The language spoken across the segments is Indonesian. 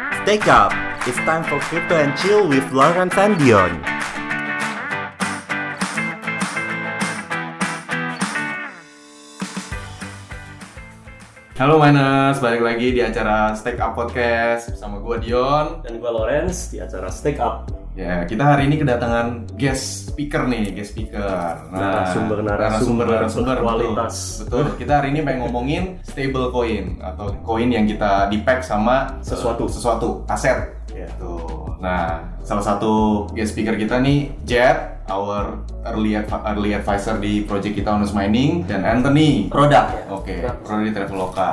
Stake up! It's time for crypto and chill with Lawrence and Dion. Halo Miners, balik lagi di acara Stake Up Podcast bersama gue Dion. dan gue Lawrence di acara Stake Up. Ya, kita hari ini kedatangan guest speaker nih, guest speaker. Narasumber- narasumber, narasumber narasumber, berkualitas. Betul. betul. Kita hari ini pengen ngomongin stable coin atau koin yang kita di pack sama Sesuatu. sesuatu aset. Ya. Tuh. Nah, salah satu guest speaker kita nih Jet, our early adv- early advisor di project kita Onus Mining dan Anthony produk. Oke, Produk. produk di Traveloka.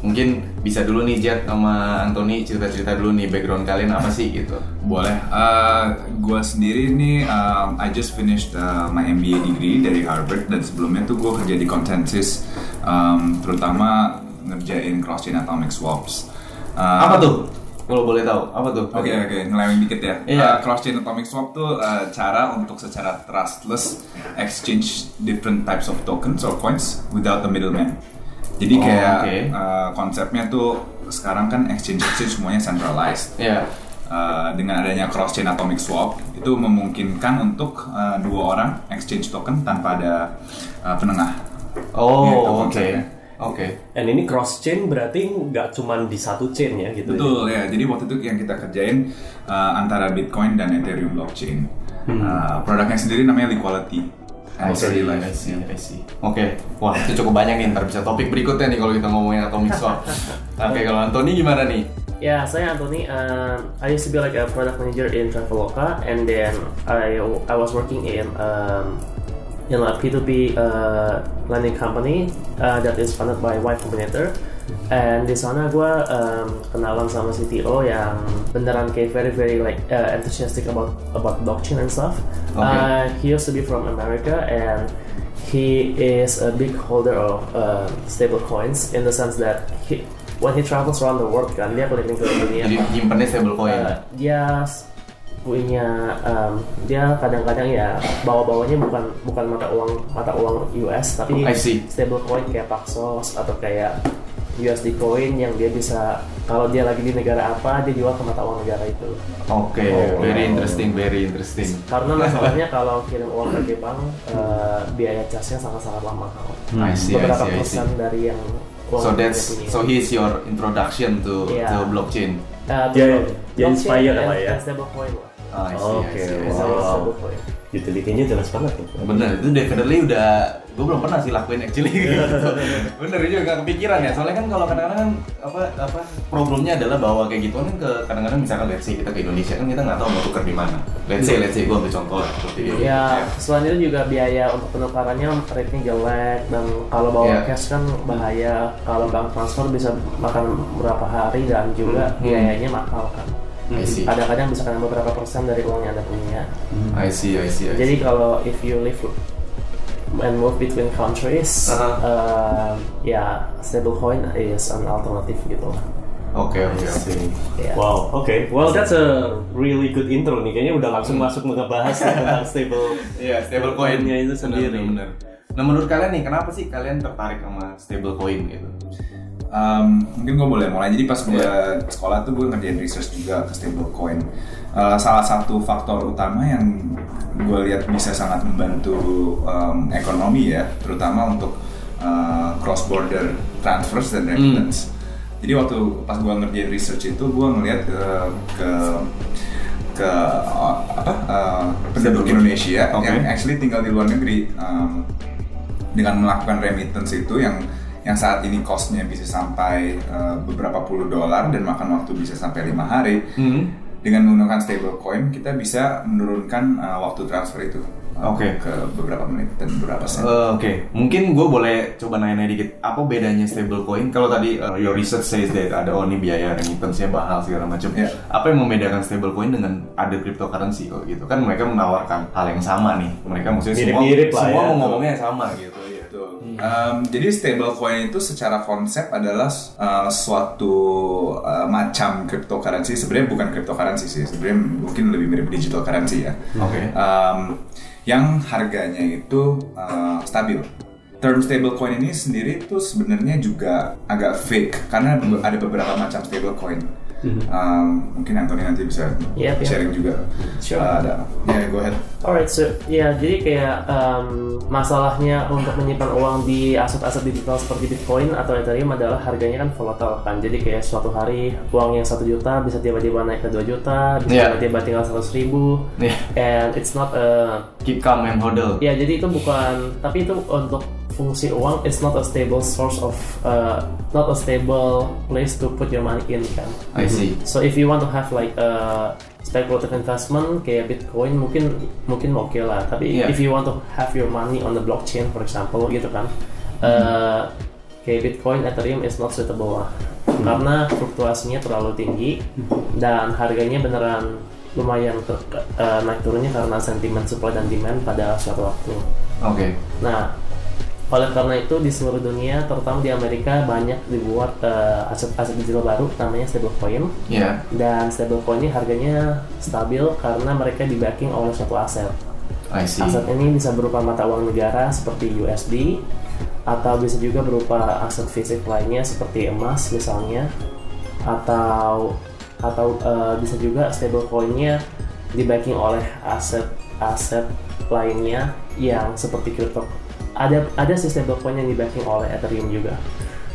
Mungkin bisa dulu nih Jet sama Anthony cerita-cerita dulu nih background kalian apa sih gitu. Boleh. Uh, gue sendiri nih, um, I just finished uh, my MBA degree dari Harvard dan sebelumnya tuh gue kerja di Consensus, um, terutama ngerjain cross chain atomic swaps. Uh, Apa tuh? Kalau boleh tahu, apa tuh? Oke oke, ngeleweng dikit ya. Iya. Uh, cross chain atomic swap tuh uh, cara untuk secara trustless exchange different types of tokens or coins without the middleman. Jadi Oh, kayak oke. uh, konsepnya tuh sekarang kan exchange exchange semuanya centralized. Iya. Uh, dengan adanya cross chain atomic swap itu memungkinkan untuk uh, dua orang exchange token tanpa ada uh, penengah. Oh, Gitu oke. konsepnya. Oke. And ini cross chain berarti nggak cuma di satu chain ya gitu. Betul ya. Jadi waktu itu yang kita kerjain uh, antara Bitcoin dan Ethereum blockchain. Uh, produknya sendiri namanya Liquality. I see, Liquality Life. I see, I see. Oke, wah itu cukup banyak nih. Ntar bisa topik berikutnya nih kalau kita ngomongin atomic swap. Oke, kalau Anthony gimana nih? Ya, saya Anthony. Um, I used to be like a product manager in Traveloka, and then I I was working in um, in a P2P uh, lending company uh, that is funded by Y Combinator. And di sana gue um, kenalan sama CTO yang beneran kayak very very like uh, enthusiastic about about blockchain and stuff. Okay. Uh, he used to be from America and he is a big holder of uh, stable coins in the sense that he, when he travels around the world kan dia keliling ke dunia Jadi nyimpennya stable coin. Uh, dia s- punya um, dia kadang-kadang ya bawa-bawanya bukan bukan mata uang mata uang US tapi stable coin kayak Paxos atau kayak USD coin yang dia bisa kalau dia lagi di negara apa dia jual ke mata uang negara itu Oke, Oh. very interesting, very interesting. karena masalahnya kalau kirim uang ke Jepang uh, biaya casnya sangat-sangatlah mahal I see, I beberapa see, I see. persen dari yang uang So that's punya. so he's your introduction to Yeah. to blockchain. Uh, Dia- betul. dia Blockchain inspire and- lah ya. and stable coin lah. See, Oke, wow. Coin. Utility-nya jelas banget tuh. Bener, itu definitely udah gue belum pernah sih lakuin actually gitu. Bener juga gak kepikiran ya. Soalnya kan kalau kadang-kadang kan apa apa problemnya adalah bahwa kayak gituan kan ke kadang-kadang misalkan let's say kita ke Indonesia kan kita nggak tahu mau tuker di mana. Let's say let's say gue ambil contoh lah seperti itu. Ya, selain itu juga biaya untuk penukarannya rate-nya jelek dan kalau bawa Iya. cash kan bahaya. Kalau bank transfer bisa makan berapa hari dan juga Hmm. biayanya mahal kan. I see. Kadang-kadang bisa kena beberapa persen dari uang yang anda punya. I see, I see, I see. Jadi kalau if you live and move between countries, Uh-huh. uh, ya stablecoin is an alternative gitu. Oke, oke, oke. Ya. Wow, oke. Well, that's a really good intro nih. Kayaknya udah langsung masuk ngebahas tentang stable. Iya, stable coin Coinnya itu sendiri. Bener, bener. Nah, menurut kalian nih, kenapa sih kalian tertarik sama stable coin gitu? Um, mungkin gue boleh mulai. Jadi pas gue Iya. sekolah tuh gue ngerjain research juga ke stablecoin. Uh, salah satu faktor utama yang gue lihat bisa sangat membantu um, ekonomi ya, terutama untuk uh, cross border transfers dan remittance. Jadi waktu pas gue ngerjain research itu gue ngeliat ke ke ke uh, apa uh, penduduk Indonesia Oke. yang actually tinggal di luar negeri um, dengan melakukan remittance itu yang yang saat ini costnya bisa sampai uh, beberapa puluh dolar dan makan waktu bisa sampai lima hari Hmm. dengan menggunakan stablecoin kita bisa menurunkan uh, waktu transfer itu uh, Oke. ke beberapa menit dan beberapa sen. Eh, Oke, mungkin gue boleh coba nanya dikit. Apa bedanya stablecoin? Kalau tadi uh, your research says that ada oh ini biaya remittance-nya mahal segala macam. Iya. Apa yang membedakan stablecoin dengan ada cryptocurrency kalau gitu? Kan mereka menawarkan hal yang sama nih. Mereka maksudnya semua, Mirip-mirip lah semua ya. mau ngomongnya yang sama gitu. Um, jadi stablecoin itu secara konsep adalah uh, suatu uh, macam cryptocurrency. Sebenarnya bukan cryptocurrency sih. Sebenarnya mungkin lebih mirip digital currency ya. Oke. Um, yang harganya itu uh, stabil. Term stablecoin ini sendiri itu sebenarnya juga agak fake karena be- ada beberapa macam stablecoin. Um, mungkin Anthony nanti bisa Yep, yep. sharing juga. Sure. Uh, ada, ya go ahead. Alright, so ya jadi kayak um, masalahnya untuk menyimpan uang di aset-aset digital seperti Bitcoin atau Ethereum adalah harganya kan volatile kan. Jadi kayak suatu hari uang yang satu juta bisa tiba-tiba naik ke 2 juta, bisa Yeah. tiba-tiba tinggal seratus ribu, Yeah. and it's not a Keep calm and hodl. ya jadi itu bukan tapi itu untuk fungsi uang it's not a stable source of uh, not a stable place to put your money in kan. I see. So if you want to have like a speculative investment kayak Bitcoin mungkin mungkin oke lah. Tapi Yeah. if you want to have your money on the blockchain for example gitu kan, uh, kayak Bitcoin, Ethereum is not suitable lah. Karena fluktuasinya terlalu tinggi dan harganya beneran lumayan ter- uh, naik turunnya karena sentimen supply dan demand pada suatu waktu. Oke. Nah, oleh karena itu di seluruh dunia, terutama di Amerika banyak dibuat uh, aset-aset digital baru namanya stablecoin Ya. dan stablecoin ini harganya stabil karena mereka di backing oleh suatu aset. I see. Aset ini bisa berupa mata uang negara seperti USD atau bisa juga berupa aset fisik lainnya seperti emas misalnya atau atau uh, bisa juga stablecoinnya di backing oleh aset-aset lainnya yang seperti crypto. Ada ada sih stablecoin yang di backing oleh Ethereum juga.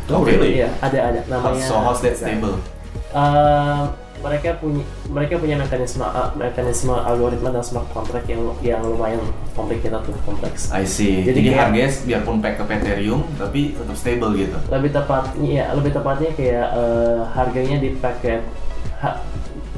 Oh really? Iya, ada ada namanya. So how's that stable? Uh, mereka punya mereka punya mekanisme uh, mekanisme algoritma dan smart contract yang yang lumayan complicated tuh kompleks. I see. Jadi Jadi, kayak- harganya biarpun pack ke Ethereum tapi tetap stable gitu. Lebih tepatnya ya lebih tepatnya kayak uh, harganya di paket ha,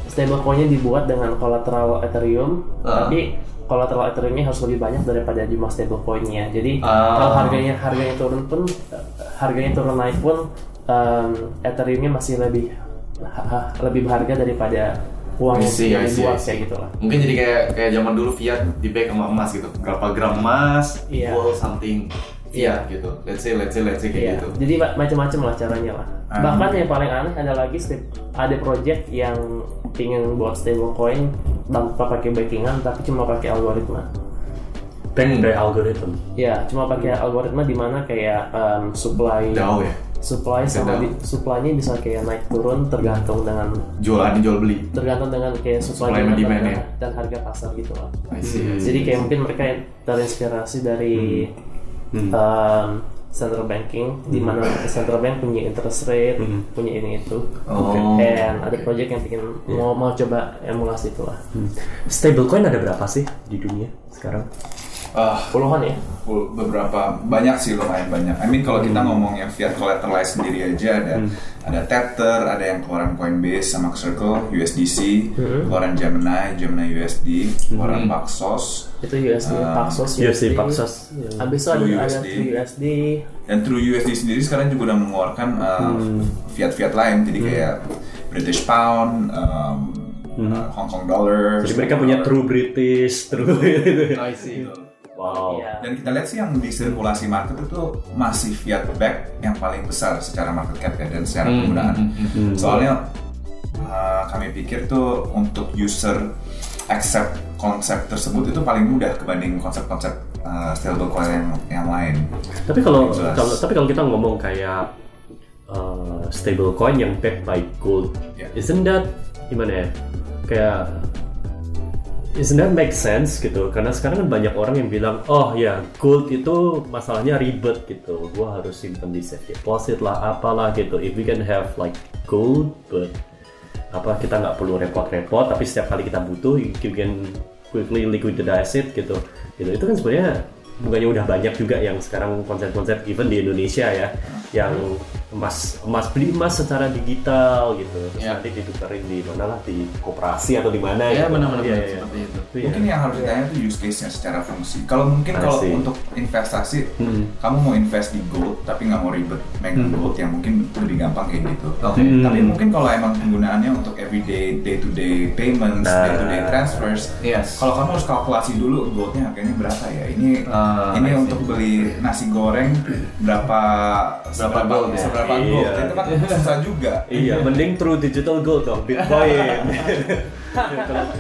stablecoinnya dibuat dengan kolateral Ethereum, Ah. tapi kolateral Ethereumnya harus lebih banyak daripada jumlah stablecoinnya. Jadi Ah. kalau harganya harganya turun pun uh, harganya turun naik pun um, Ethereumnya masih lebih ha- ha- lebih berharga daripada uang yang dibuat kayak gitu lah. Mungkin jadi kayak kayak zaman dulu fiat di back sama emas gitu. Berapa gram emas equal something fiat gitu. Let's say let's say let's say kayak Iya, gitu. jadi ma- macam-macam lah caranya lah. Ah. Bahkan yang paling aneh ada lagi ada project yang ingin buat stablecoin tanpa pakai backingan tapi cuma pakai algoritma. Back by algorithm. Ya, cuma pakai algoritma di mana kayak um, supply Jauh ya. supply sama di, supply-nya bisa kayak naik turun tergantung dengan Jualan jual beli. tergantung dengan kayak supply, Supply and dan, demand dan, ya. dan harga pasar gitu lah. I see. I see. Jadi kayak mungkin mereka terinspirasi dari um, central banking di mana central bank punya interest rate, punya ini itu. Oh. Dan ada project yang bikin mau mau coba emulasi itu lah. Stablecoin ada berapa sih di dunia sekarang? Ah, Puluhan ya. Beberapa banyak sih lumayan banyak. I mean kalau kita ngomong yang fiat collateralized sendiri aja ada ada Tether, ada yang keluaran Coinbase sama Circle, USDC, keluaran Gemini, Gemini USD, keluaran Paxos, Itu USD, Ah, Paxos, USD, Paxos. Habis itu ada USD. True USD. dan True USD sendiri sekarang juga udah mengeluarkan uh, fiat-fiat lain, jadi kayak British Pound, um, uh, Hong Kong Dollar. Jadi mereka punya True British, True gitu. I see. Wow. Iya. Dan kita lihat sih yang di sirkulasi market itu masih fiat back yang paling besar secara market cap ya dan secara Hmm, penggunaan. hmm, hmm, hmm. Soalnya uh, kami pikir tuh untuk user accept konsep tersebut itu paling mudah kebanding konsep-konsep uh, stablecoin yang, yang lain. Tapi kalau kalau tapi kalau kita ngomong kayak uh, stablecoin yang backed by gold, Ya. isn't that gimana ya? Kayak isn't that make sense gitu? Karena sekarang kan banyak orang yang bilang, oh ya gold itu masalahnya ribet gitu. Gua harus simpen di safe deposit lah, apalah gitu. If we can have like gold, but apa kita nggak perlu repot-repot, tapi setiap kali kita butuh, you can quickly liquidate it gitu. Gitu itu kan sebenarnya bukannya udah banyak juga yang sekarang konsep-konsep even di Indonesia ya yang emas emas beli emas secara digital gitu terus Ya. nanti ditukerin di mana lah di koperasi atau di mana Ya gitu. benar-benar benar iya. seperti itu. Ya. Mungkin yang harus ditanya itu use case-nya secara fungsi. Kalau mungkin I kalau see. untuk investasi, Hmm. kamu mau invest di gold tapi nggak mau ribet megang gold yang mungkin lebih gampang kayak gitu. Oke. Hmm. Tapi mungkin kalau emang penggunaannya untuk everyday day to day payments, Nah. day to day transfers, Yes. kalau kamu harus kalkulasi dulu goldnya harganya berapa ya? Ini Ah, ini untuk beli nasi goreng berapa Berapa gold ya? Berapa Iya. gold itu kan susah juga. Iya, mending true digital gold dong, Bitcoin.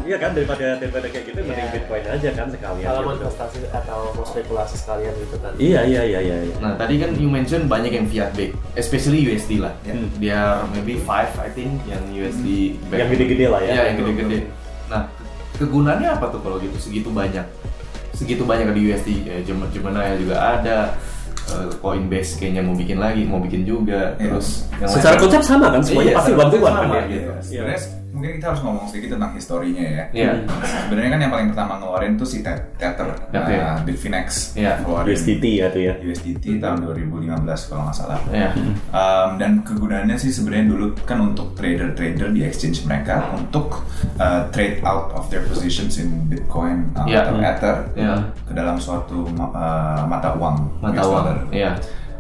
Iya kan daripada daripada kayak gitu, mending Iya. Bitcoin aja kan sekalian. Kalau mau gitu. investasi atau mau spekulasi sekalian gitu kan. Iya iya iya iya. iya. Nah tadi kan you mention banyak yang fiat back, especially USD lah. Ya. Hmm. Dia maybe five I think yang USD back. Yang gede-gede lah ya. Iya yang gede-gede. Nah kegunaannya apa tuh kalau gitu segitu banyak? Segitu banyak di USD, ya, Gem- Gemini juga ada. Eh, Coinbase kayaknya mau bikin lagi, mau bikin juga. Iya. Terus yang Secara lain- konsep sama kan, semuanya Iya, pasti one to one kan ya. gitu. Iya. Sebenarnya mungkin kita harus ngomong sedikit tentang historinya ya. Iya. Sebenarnya kan yang paling pertama ngeluarin tuh si Tet- Tether, Oke. uh, Bitfinex, Iya. ngeluarin USDT ya tuh ya. USDT tahun 2015 kalau nggak salah. Iya. Um, dan kegunaannya sih sebenarnya dulu kan untuk trader-trader di exchange mereka untuk uh, trade out of their positions in Bitcoin uh, Iya. atau Ether Iya. ke dalam suatu uh, mata uang Mata US uang. dollar. Iya.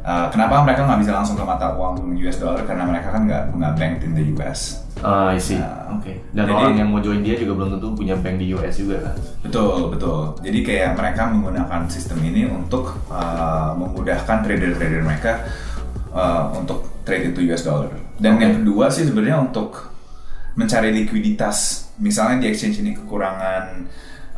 Uh, kenapa mereka nggak bisa langsung ke mata uang US dollar karena mereka kan nggak nggak banked in the US. Ah, I see. Nah, Oke. Dan jadi- orang yang mau join dia juga belum tentu punya bank di US juga kan. Betul, betul. Jadi kayak mereka menggunakan sistem ini untuk uh, memudahkan trader-trader mereka uh, untuk trade itu US dollar. Dan Oke. yang kedua sih sebenarnya untuk mencari likuiditas. Misalnya di exchange ini kekurangan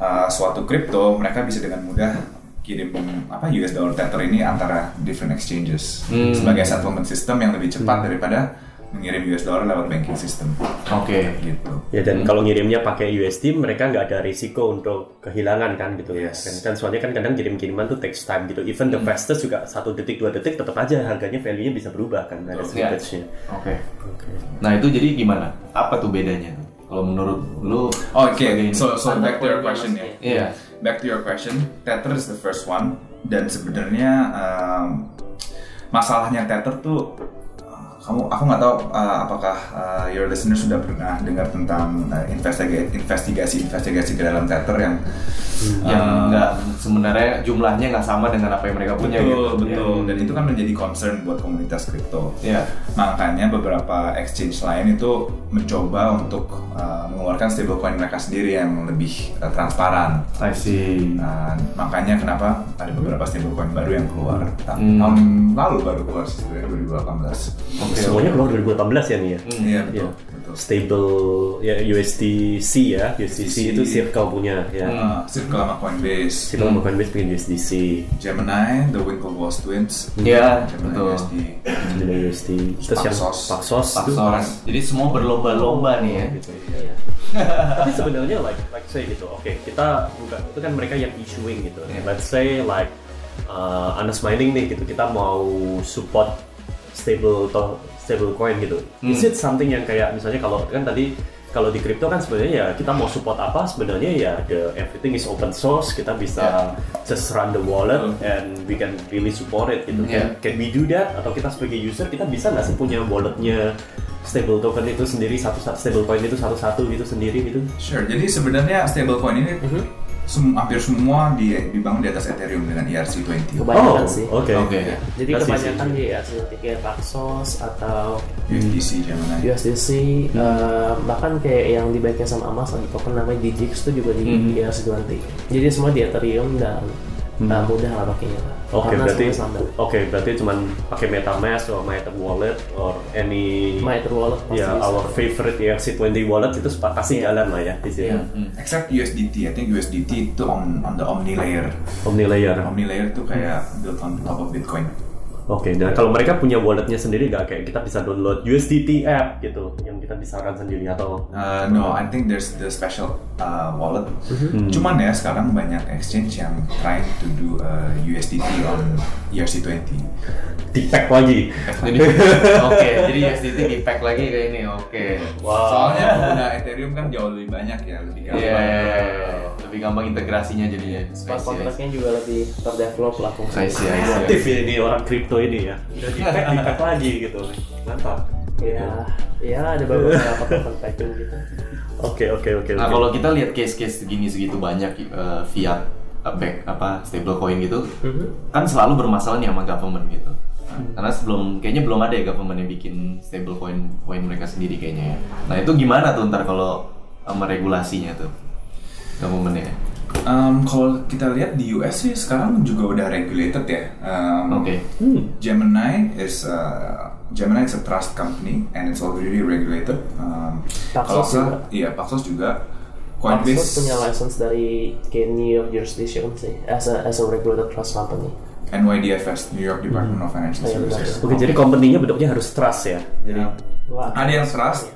uh, suatu kripto, mereka bisa dengan mudah kirim apa US dollar tether ini antara different exchanges Hmm. sebagai settlement system yang lebih cepat daripada mengirim US dollar lewat banking system. Oke. Gitu. Ya dan kalau ngirimnya pakai USD mereka nggak ada risiko untuk kehilangan kan gitu ya. Yes. Kan, kan soalnya kan kadang kirim-kiriman tuh takes time gitu. Even the fastest juga satu detik dua detik tetap aja harganya value-nya bisa berubah kan ada Iya. slippage-nya. Oke. Oke. Nah itu jadi gimana? Apa tuh bedanya? Kalau menurut lu? Oh, Oke, sebagai- so so back to your question ya. Iya. Back to your question, Tether is the first one. Dan sebenarnya um, masalahnya Tether tuh uh, kamu aku nggak tahu uh, apakah uh, your listener sudah pernah dengar tentang uh, investigasi investigasi investigasi ke dalam Tether yang yang uh, nggak sebenarnya jumlahnya nggak sama dengan apa yang mereka punya betul gitu. betul dan itu kan menjadi concern buat komunitas kripto. Iya. Makanya beberapa exchange lain itu mencoba untuk uh, mengeluarkan stablecoin mereka sendiri yang lebih uh, transparan. I see. Nah, makanya kenapa ada beberapa stablecoin baru yang keluar Hmm. tahun lalu baru keluar sih sebenarnya 2018. Oke. Semuanya keluar 2018 ya nih ya. Hmm. Iya betul. Iya. betul. Stable ya USDC ya. USDC itu Circle punya ya. Uh, Circle sama Coinbase, Circle sama Coinbase bikin USDC. Gemini, The Winklevoss Twins, Iya, Gemini betul. USD. Jadi USD. Terus yang Paxos. Paxos. Jadi semua berlomba-lomba nih ya. gitu. Tapi sebenarnya like like say gitu. Oke, kita bukan itu kan mereka yang issuing gitu. Yeah. Let's say like uh, Anas Mining nih gitu. Kita mau support stable to stable coin gitu. Is Hmm. it something yang kayak misalnya kalau kan tadi kalau di crypto kan sebenarnya ya kita mau support apa sebenarnya ya the everything is open source kita bisa just run the wallet and we can really support it gitu Yeah. can, can we do that atau kita sebagai user kita bisa nggak sih punya walletnya stable token itu sendiri satu stable coin itu satu satu gitu sendiri gitu Sure. Jadi sebenarnya stablecoin ini sem- hampir semua di, dibangun di atas Ethereum dengan E ERC20. Kebanyakan sih. oke Oke. Jadi That's kebanyakan easy. di ya seperti kayak Paxos atau USDC Gemini. USDC eh, bahkan kayak yang di backing sama Amas ada token namanya Digix itu juga di Hmm. ERC20 jadi semua di Ethereum dan eh, mudah lah pakainya lah Oke Karena berarti oke berarti cuman pakai MetaMask atau Matter Wallet or any Matter Wallet pasti ya bisa. our favorite ERC20 wallet itu pasti Iya. jalan lah ya di sini. Iya. Hmm. Except USDT, I think USDT itu on on the Omni layer. Omni layer. Omni layer itu kayak built on top of Bitcoin. Oke, dan kalau mereka punya walletnya sendiri nggak kayak kita bisa download USDT app gitu yang kita bisa run sendiri atau Uh, no, I think there's the special uh, wallet. Hmm. Cuman ya sekarang banyak exchange yang trying to do uh, USDT on E ERC20. di pack lagi. Jadi oke, jadi USDT di pack lagi kayak ini. Oke. Soalnya pengguna Ethereum kan jauh lebih banyak ya, lebih gampang. iya, iya, iya. Lebih gampang integrasinya jadinya. smart contract-nya juga lebih terdevelop lah I see. Aktif ya ini orang kripto ini ya. Udah di lagi gitu. Mantap. ya ya ada beberapa token packing gitu Oke, oke, oke. Nah kalau kita lihat case-case segini segitu banyak uh, fiat uh, back apa stablecoin gitu, kan selalu bermasalah nih sama government gitu. Nah, karena sebelum kayaknya belum ada ya government yang bikin stablecoin coin mereka sendiri kayaknya ya. Nah itu gimana tuh ntar kalau sama regulasinya tuh governmentnya? Um, kalau kita lihat di US sih sekarang juga udah regulated ya. Um, Oke. Gemini is uh, Gemini is a trust company and it's already regulated. Um, Paxos kalau juga. Iya, Paxos juga. Paxos Coinbase punya license dari kayak New York jurisdiction sih as a as a regulated trust company. NYDFS New York Department of Financial Oh. Services. Oke, jadi company-nya bentuknya harus trust ya. Jadi Wah. Ada yang trust,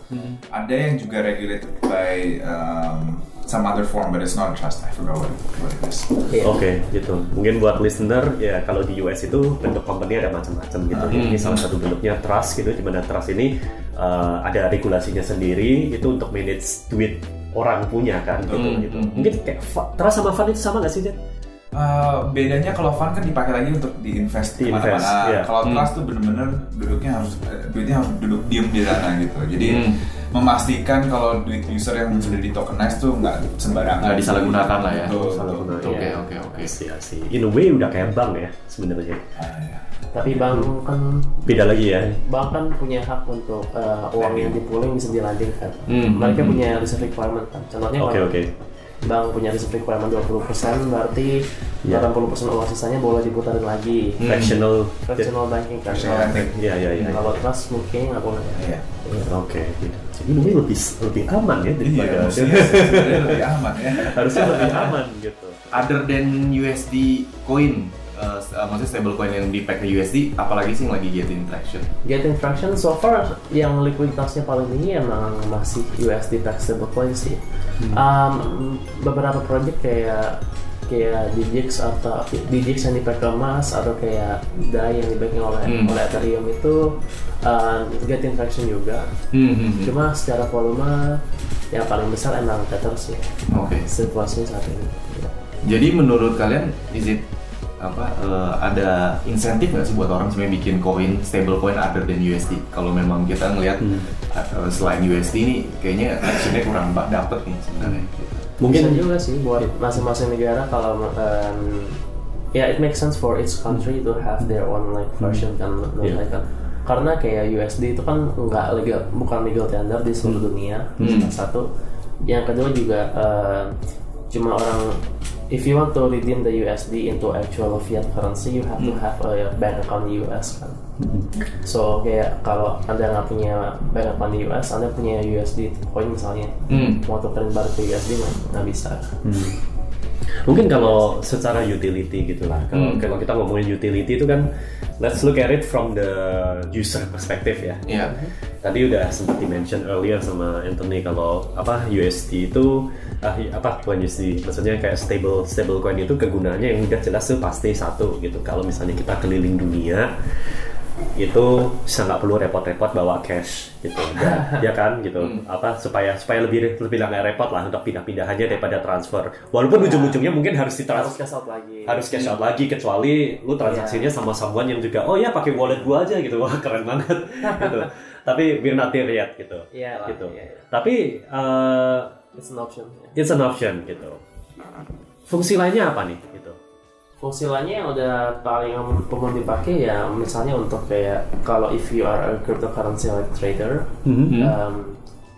ada yang juga regulated by um, some other form, but it's not a trust. I forgot what, what it is. Oke, gitu. Mungkin buat listener ya kalau di US itu bentuk company ada macam-macam gitu. Ini salah satu bentuknya trust gitu, di mana trust ini uh, ada regulasinya sendiri itu untuk manage duit orang punya kan gitu. Hmm, gitu. hmm, Mungkin kayak trust sama fund itu sama nggak sih, Jet? Uh, bedanya kalau fund kan dipakai lagi untuk diinvest Di invest, ke mana-mana. iya. Kalau trust tuh bener-bener duduknya harus eh, duitnya harus duduk diem di sana gitu. Jadi Hmm. Memastikan kalau duit user yang sudah di tokenize tuh nggak sembarangan. Nggak disalahgunakan lah ya. Oke, ya. oke, oke. Iya sih. In a way udah kayak bank ya sebenarnya. Ah, iya. Tapi bank kan Beda lagi ya. bank kan punya hak untuk uh, uang yang dipooling bisa dilandingkan. Hmm, Mereka hmm, punya reserve requirement kan. Contohnya Oke kalau oke. bank punya reserve requirement 20% berarti Ya. 80% uang sisanya boleh diputarin lagi. Hmm. Fractional. Fractional banking kan. Fractional banking. Iya iya iya. Kalau trust mungkin nggak boleh. Iya. Oke. gitu. Jadi in a way lebih lebih aman ya Iya, daripada maksudnya sebenarnya lebih aman ya. harusnya lebih aman gitu. Other than USD coin, uh, maksudnya stable coin yang di pack ke USD, apalagi sih yang lagi getting traction? Getting traction so far yang likuiditasnya paling tinggi emang masih USD tax stablecoin sih. Um, beberapa project kayak kayak Digix atau Digix yang dipakai emas atau kayak DAI yang dipakai oleh Hmm. oleh Ethereum itu um, getting traction juga. Hmm, hmm, hmm. Cuma secara volume yang paling besar emang Tether sih Oke. situasinya saat ini. Jadi menurut kalian, is it apa uh, ada insentif nggak sih buat orang sebenarnya bikin koin stable coin other than USD? Kalau memang kita ngelihat uh, selain USD ini kayaknya actionnya kurang dapet nih sebenarnya. Mungkin Mungkin juga sih buat masing-masing negara kalau um, ya it makes sense for each country to have their own like version kan menurut Iya. saya kan. Karena kayak USD itu kan nggak legal bukan legal tender di seluruh dunia. Hmm. Salah Satu. Yang kedua juga um, cuma orang if you want to redeem the USD into actual fiat currency you have to have a bank account US kan. So kayak kalau anda nggak punya bank account di US, anda punya USD coin misalnya, Hmm. mau tukerin balik ke USD nggak bisa. Mungkin kalau secara utility gitu lah. Kalau Hmm. kalau kita ngomongin utility itu kan let's look at it from the user perspective ya. Iya. Tadi udah sempat di mention earlier sama Anthony kalau apa USD itu ah, apa bukan USD maksudnya kayak stable stable coin itu kegunaannya yang udah jelas tuh pasti satu gitu. Kalau misalnya kita keliling dunia itu bisa nggak perlu repot-repot bawa cash gitu. Ya, ya kan gitu. Apa supaya supaya lebih lebih nggak repot lah untuk pindah-pindahannya daripada transfer. Walaupun ujung-ujungnya mungkin harus harus ditransfer cash out lagi. harus cash out lagi kecuali lu transaksinya sama someone yang juga oh ya pakai wallet gua aja gitu. Wah keren banget gitu. Tapi we're not there yet gitu. Iya lah, gitu. iya, iya. tapi uh, It's an option. it's an option gitu. Fungsi lainnya apa nih Fungsi lainnya yang udah paling umum dipakai ya misalnya untuk kayak kalau if you are a cryptocurrency like trader, um,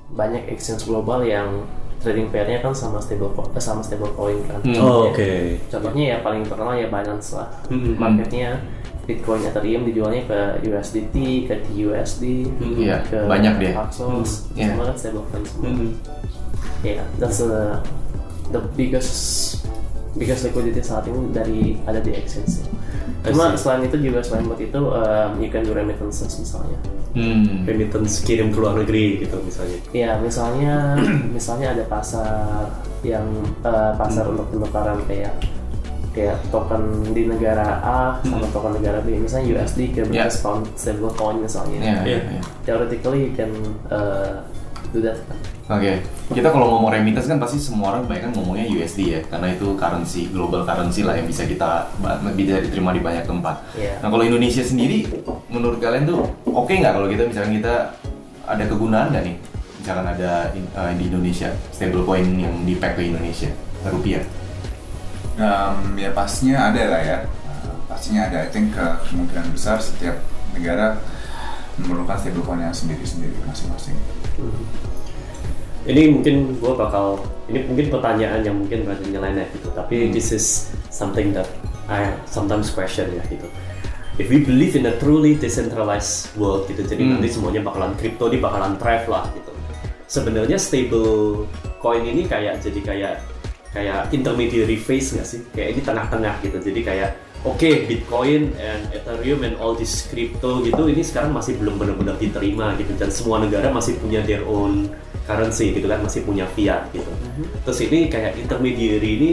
banyak exchange global yang trading pairnya kan sama stable eh, sama stable coin kan. Oh, Contohnya- oke. Contohnya ya paling terkenal ya Binance lah. Mhm. Marketnya Bitcoin Ethereum dijualnya ke USDT, ke TUSD, Iya, ke banyak deh. Paxos, Iya. semua kan stable coin semua. Yeah, that's the the biggest biggest liquidity saat ini dari ada di exchange. Cuma see. selain itu juga selain buat itu um, you can do remittances misalnya. Hmm. remittance kirim ke luar negeri gitu misalnya Ya misalnya misalnya ada pasar yang uh, pasar untuk penukaran kayak kayak token di negara A sama token negara B misalnya USD ke. British pound stable coin misalnya. Iya, iya, Iya. iya. Theoretically you can uh, do that. Oke, kita kalau ngomong remittance kan pasti semua orang banyak kan ngomongnya USD ya, karena itu currency, global currency lah yang bisa kita bisa diterima di banyak tempat. Iya. Nah kalau Indonesia sendiri, menurut kalian tuh oke nggak kalau kita misalkan kita ada kegunaan nggak nih, misalkan ada in- eh, di Indonesia stable coin yang di pack ke Indonesia rupiah? Um, ya pastinya ada lah ya. Uh, pastinya ada. I think uh, kemungkinan besar setiap negara memerlukan stablecoin yang sendiri-sendiri masing-masing. Ini mungkin gue bakal ini mungkin pertanyaan yang mungkin rada nyeleneh gitu tapi this is something that I sometimes question ya gitu. If we believe in a truly decentralized world gitu jadi nanti semuanya bakalan crypto ini bakalan thrive lah gitu. Sebenarnya stable coin ini kayak jadi kayak kayak intermediary phase nggak sih? Kayak ini tengah-tengah gitu jadi kayak oke Bitcoin and Ethereum and all this crypto gitu ini sekarang masih belum benar-benar diterima gitu. Dan semua negara masih punya their own currency gitu kan masih punya fiat gitu. Terus ini kayak intermediary ini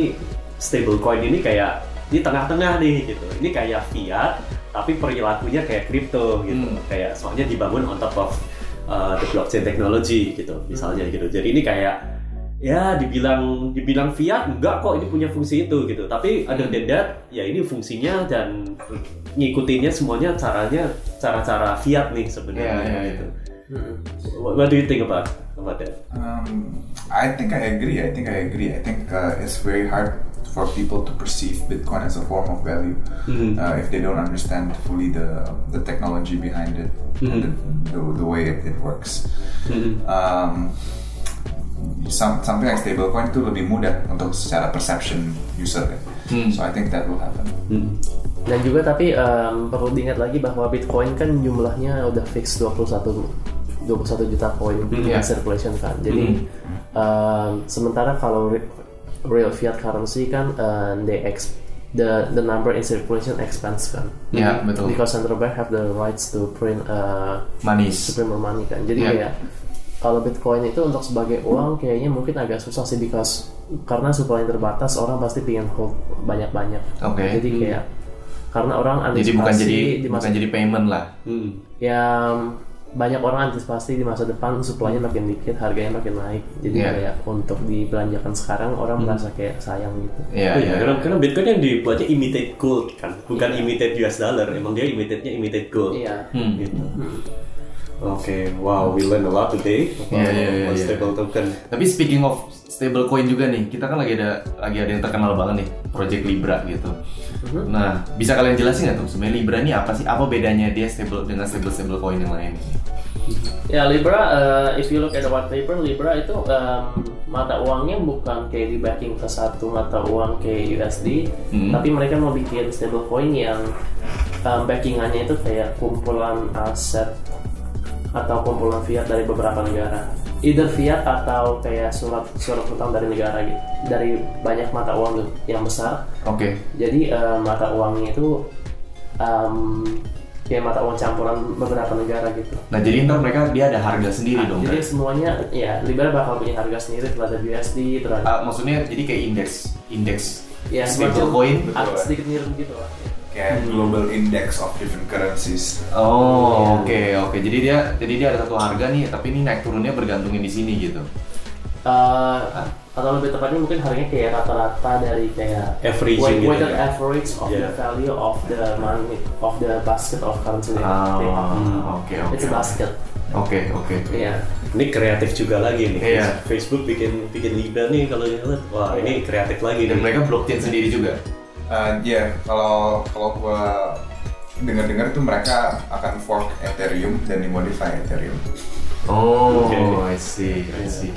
stable coin ini kayak di tengah-tengah nih gitu. Ini kayak fiat tapi perilakunya kayak crypto gitu. Kayak soalnya dibangun on top of uh, the blockchain technology gitu misalnya gitu. Jadi ini kayak ya dibilang dibilang fiat enggak kok ini punya fungsi itu gitu tapi other than that ya ini fungsinya dan ngikutinnya semuanya caranya cara-cara fiat nih sebenarnya Iya, iya, iya. gitu what, what do you think about about that Um, I think I agree. I think I agree. I think uh, it's very hard for people to perceive Bitcoin as a form of value uh, if they don't understand fully the the technology behind it, and the, the, the way it, it works. Um, some, something like stablecoin itu lebih mudah untuk secara perception user ya. So I think that will happen. Dan juga tapi em, perlu diingat lagi bahwa Bitcoin kan jumlahnya udah fix 21 21 juta koin in iya. circulation kan. Jadi em, sementara kalau re- real fiat currency kan em, they ex the the number in circulation expands kan. Ya, betul. Because central bank have the rights to print uh, Manis. to print more money kan. Jadi Iya. kayak kalau Bitcoin itu untuk sebagai uang kayaknya mungkin agak susah sih because karena supply terbatas orang pasti pengen hold banyak-banyak. Oke. Jadi kayak karena orang Jadi bukan antisipasi jadi di masa bukan jadi payment lah. ya banyak orang antisipasi di masa depan supply-nya makin dikit, harganya makin naik. Jadi Iya. kayak untuk dibelanjakan sekarang orang merasa kayak sayang gitu. Iya, Oh iya. iya, karena, karena Bitcoin yang dibuatnya imitate gold kan, bukan imitate US dollar. Emang dia imitate-nya imitate gold. Iya. Hmm. Gitu. Oke, wow, we learn a lot today about iya, about iya. stable token. Tapi speaking of stable coin juga nih, kita kan lagi ada lagi ada yang terkenal banget nih, Project Libra gitu. Nah, bisa kalian jelasin nggak tuh sebenarnya Libra ini apa sih? Apa bedanya dia stable dengan stable stable coin yang lain? Ya Libra, uh, if you look at the white paper, Libra itu um, mata uangnya bukan kayak di backing ke satu mata uang kayak USD, Hmm. tapi mereka mau bikin stablecoin yang um, backingannya itu kayak kumpulan aset atau kumpulan fiat dari beberapa negara. Either fiat atau kayak surat surat utang dari negara gitu, dari banyak mata uang yang besar. Oke. Jadi uh, mata uangnya itu um, kayak mata uang campuran beberapa negara gitu. Nah, jadi ntar mereka dia ada harga sendiri dong. Jadi kan? semuanya ya Libra bakal punya harga sendiri terhadap USD terhadap Ah, maksudnya jadi kayak indeks indeks ya semacam coin. sedikit mirip gitu lah. Kayak global index of different currencies. Oh, oke oke. Jadi dia jadi dia ada satu harga nih, tapi ini naik turunnya bergantungin di sini gitu. Eh, atau lebih tepatnya mungkin harganya kayak rata-rata dari kayak weight- gitu weighted ya. average of Yeah. the value of the money of the basket of currency. Ah, Okay. oke oke. It's a basket. Oke oke. Iya. Ini kreatif juga lagi nih. Iya. Facebook bikin bikin Libra nih kalau lihat, wah ini kreatif lagi Dan nih. mereka blockchain sendiri juga. Uh, ya, kalau kalau gua dengar-dengar itu mereka akan fork Ethereum dan dimodify Ethereum. Oh, Oke. I see, I see.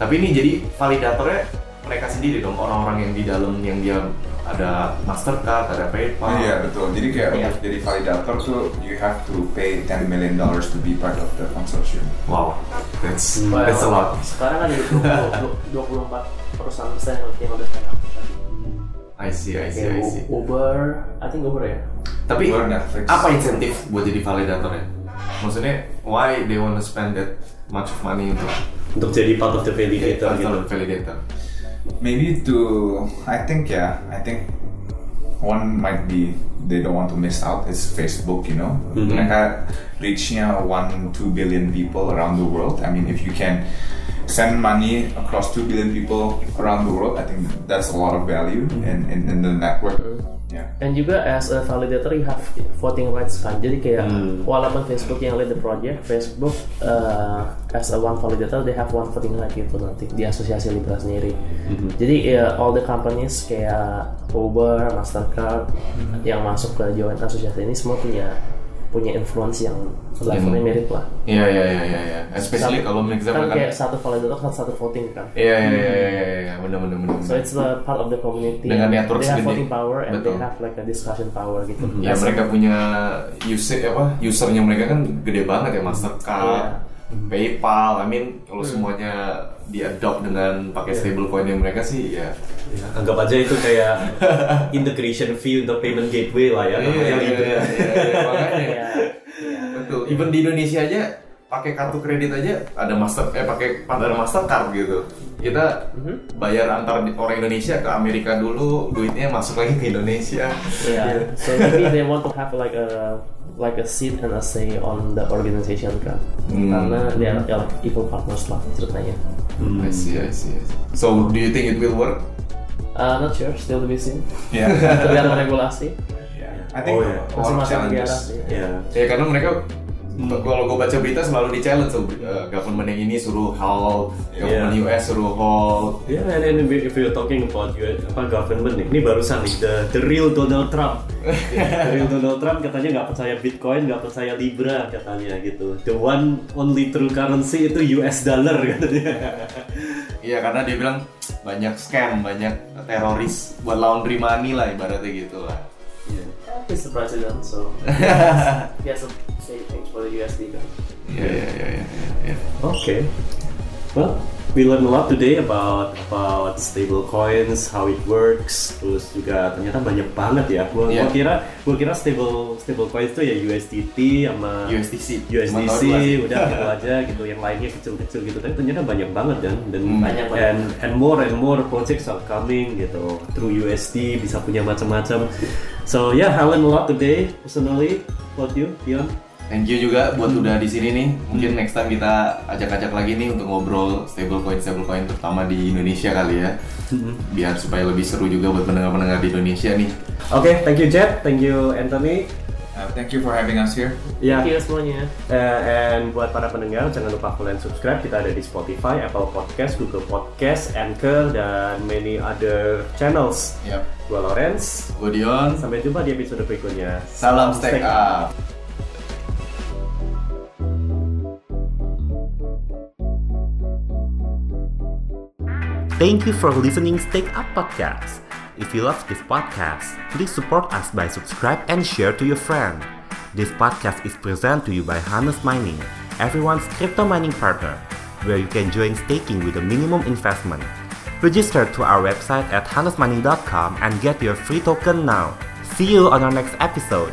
Tapi ini jadi validatornya mereka sendiri dong, orang-orang yang di dalam yang dia ada Mastercard, ada PayPal. Iya betul. Jadi kayak untuk jadi validator tuh you have to pay 10 million dollars to be part of the consortium. Wow, that's that's a lot. Sekarang ada 20, 24 perusahaan besar yang yang udah stand up. I see, I see, I see. Uber, I think Uber ya. Tapi Uber, Netflix. apa insentif buat jadi validatornya? Maksudnya, why they want to spend that much of money untuk Untuk jadi part of the validator gitu. untuk validator? Maybe to I think yeah, I think one might be they don't want to miss out is Facebook, you know. Mereka reachnya one two billion people around the world. I mean, if you can send money across two billion people around the world, I think that's a lot of value in, in, in the network. Yeah. Dan juga as a validator you have voting rights kan. Jadi kayak walaupun Facebook yang lead the project, Facebook uh, as a one validator they have one voting right gitu nanti di asosiasi Libra sendiri. Jadi ya, all the companies kayak Uber, Mastercard yang masuk ke join asosiasi ini semua punya punya influence yang levelnya mirip lah. Iya iya iya iya. iya. Especially Satu- kalau misalkan kan kayak satu validator satu satu voting kan. Iya iya iya iya iya iya. benar benar benar. So it's the part of the community. Dengan network they have segede. voting power and Betul. they have like a discussion power gitu. Ya That's- mereka punya user apa usernya mereka kan gede banget ya Mastercard, Iya. PayPal. I mean kalau semuanya di adopt dengan pakai stablecoin yang mereka sih ya. Ya, anggap aja itu kayak integration fee untuk payment gateway lah ya. Iya namanya iya gitu. iya iya, iya, makanya. Iya. Iya. Betul. Even di Indonesia aja pakai kartu kredit aja ada master eh pakai ada Mastercard gitu. Kita bayar antar orang Indonesia ke Amerika dulu, duitnya masuk lagi ke Indonesia. Yeah. So maybe they want to have like a like a seat and a say on the organization kan. Hmm. Karena they are like equal partners lah ceritanya. I see, I see, I see. So, do you think it will work? Uh, not sure, still to be seen. Yeah. Tergantung regulasi. Yeah. I think Oh, yeah. a lot of Masing-masing negara challenges. sih. Ya. Ya karena mereka kalau gue baca berita selalu di challenge tuh uh, government yang ini suruh halt, government Yeah. US suruh halt. Ya, and then if you're talking about you, apa government nih, ini barusan nih the, the real Donald Trump. the real Donald Trump katanya nggak percaya Bitcoin, nggak percaya Libra katanya gitu. The one only true currency itu US dollar katanya. Iya karena dia bilang banyak scam, banyak teroris buat laundry money lah ibaratnya gitu lah. He's the president, so say things for the USD kan. Iya iya iya. iya. Okay. Well, we learn a lot today about about stable coins, how it works. Terus juga ternyata banyak banget ya. Gua, gua Iya. kira gua kira stable stable coins itu ya USDT sama USDC. USDC udah gitu aja gitu. Yang lainnya kecil-kecil gitu. Tapi ternyata banyak banget kan. Dan Hmm. Banyak banget. and and more and more projects are coming gitu through USD bisa punya macam-macam. So yeah, I learned a lot today personally. What you, Dion? Thank you juga buat udah di sini nih. Mungkin next time kita ajak-ajak lagi nih untuk ngobrol stablecoin stablecoin terutama di Indonesia kali ya. Biar supaya lebih seru juga buat pendengar-pendengar di Indonesia nih. Oke, thank you Jet, thank you Anthony. Uh, thank you for having us here. Ya, Thank you semuanya. eh, and buat para pendengar jangan lupa follow dan subscribe. Kita ada di Spotify, Apple Podcast, Google Podcast, Anchor, dan many other channels. Yap. Gua Lawrence. Gue Dion. Sampai jumpa di episode berikutnya. Salam stack up. Thank you for listening Stake Up Podcast. If you love this podcast, please support us by subscribe and share to your friend. This podcast is presented to you by Hannes Mining, everyone's crypto mining partner, where you can join staking with a minimum investment. Register to our website at hannesmining.com and get your free token now. See you on our next episode.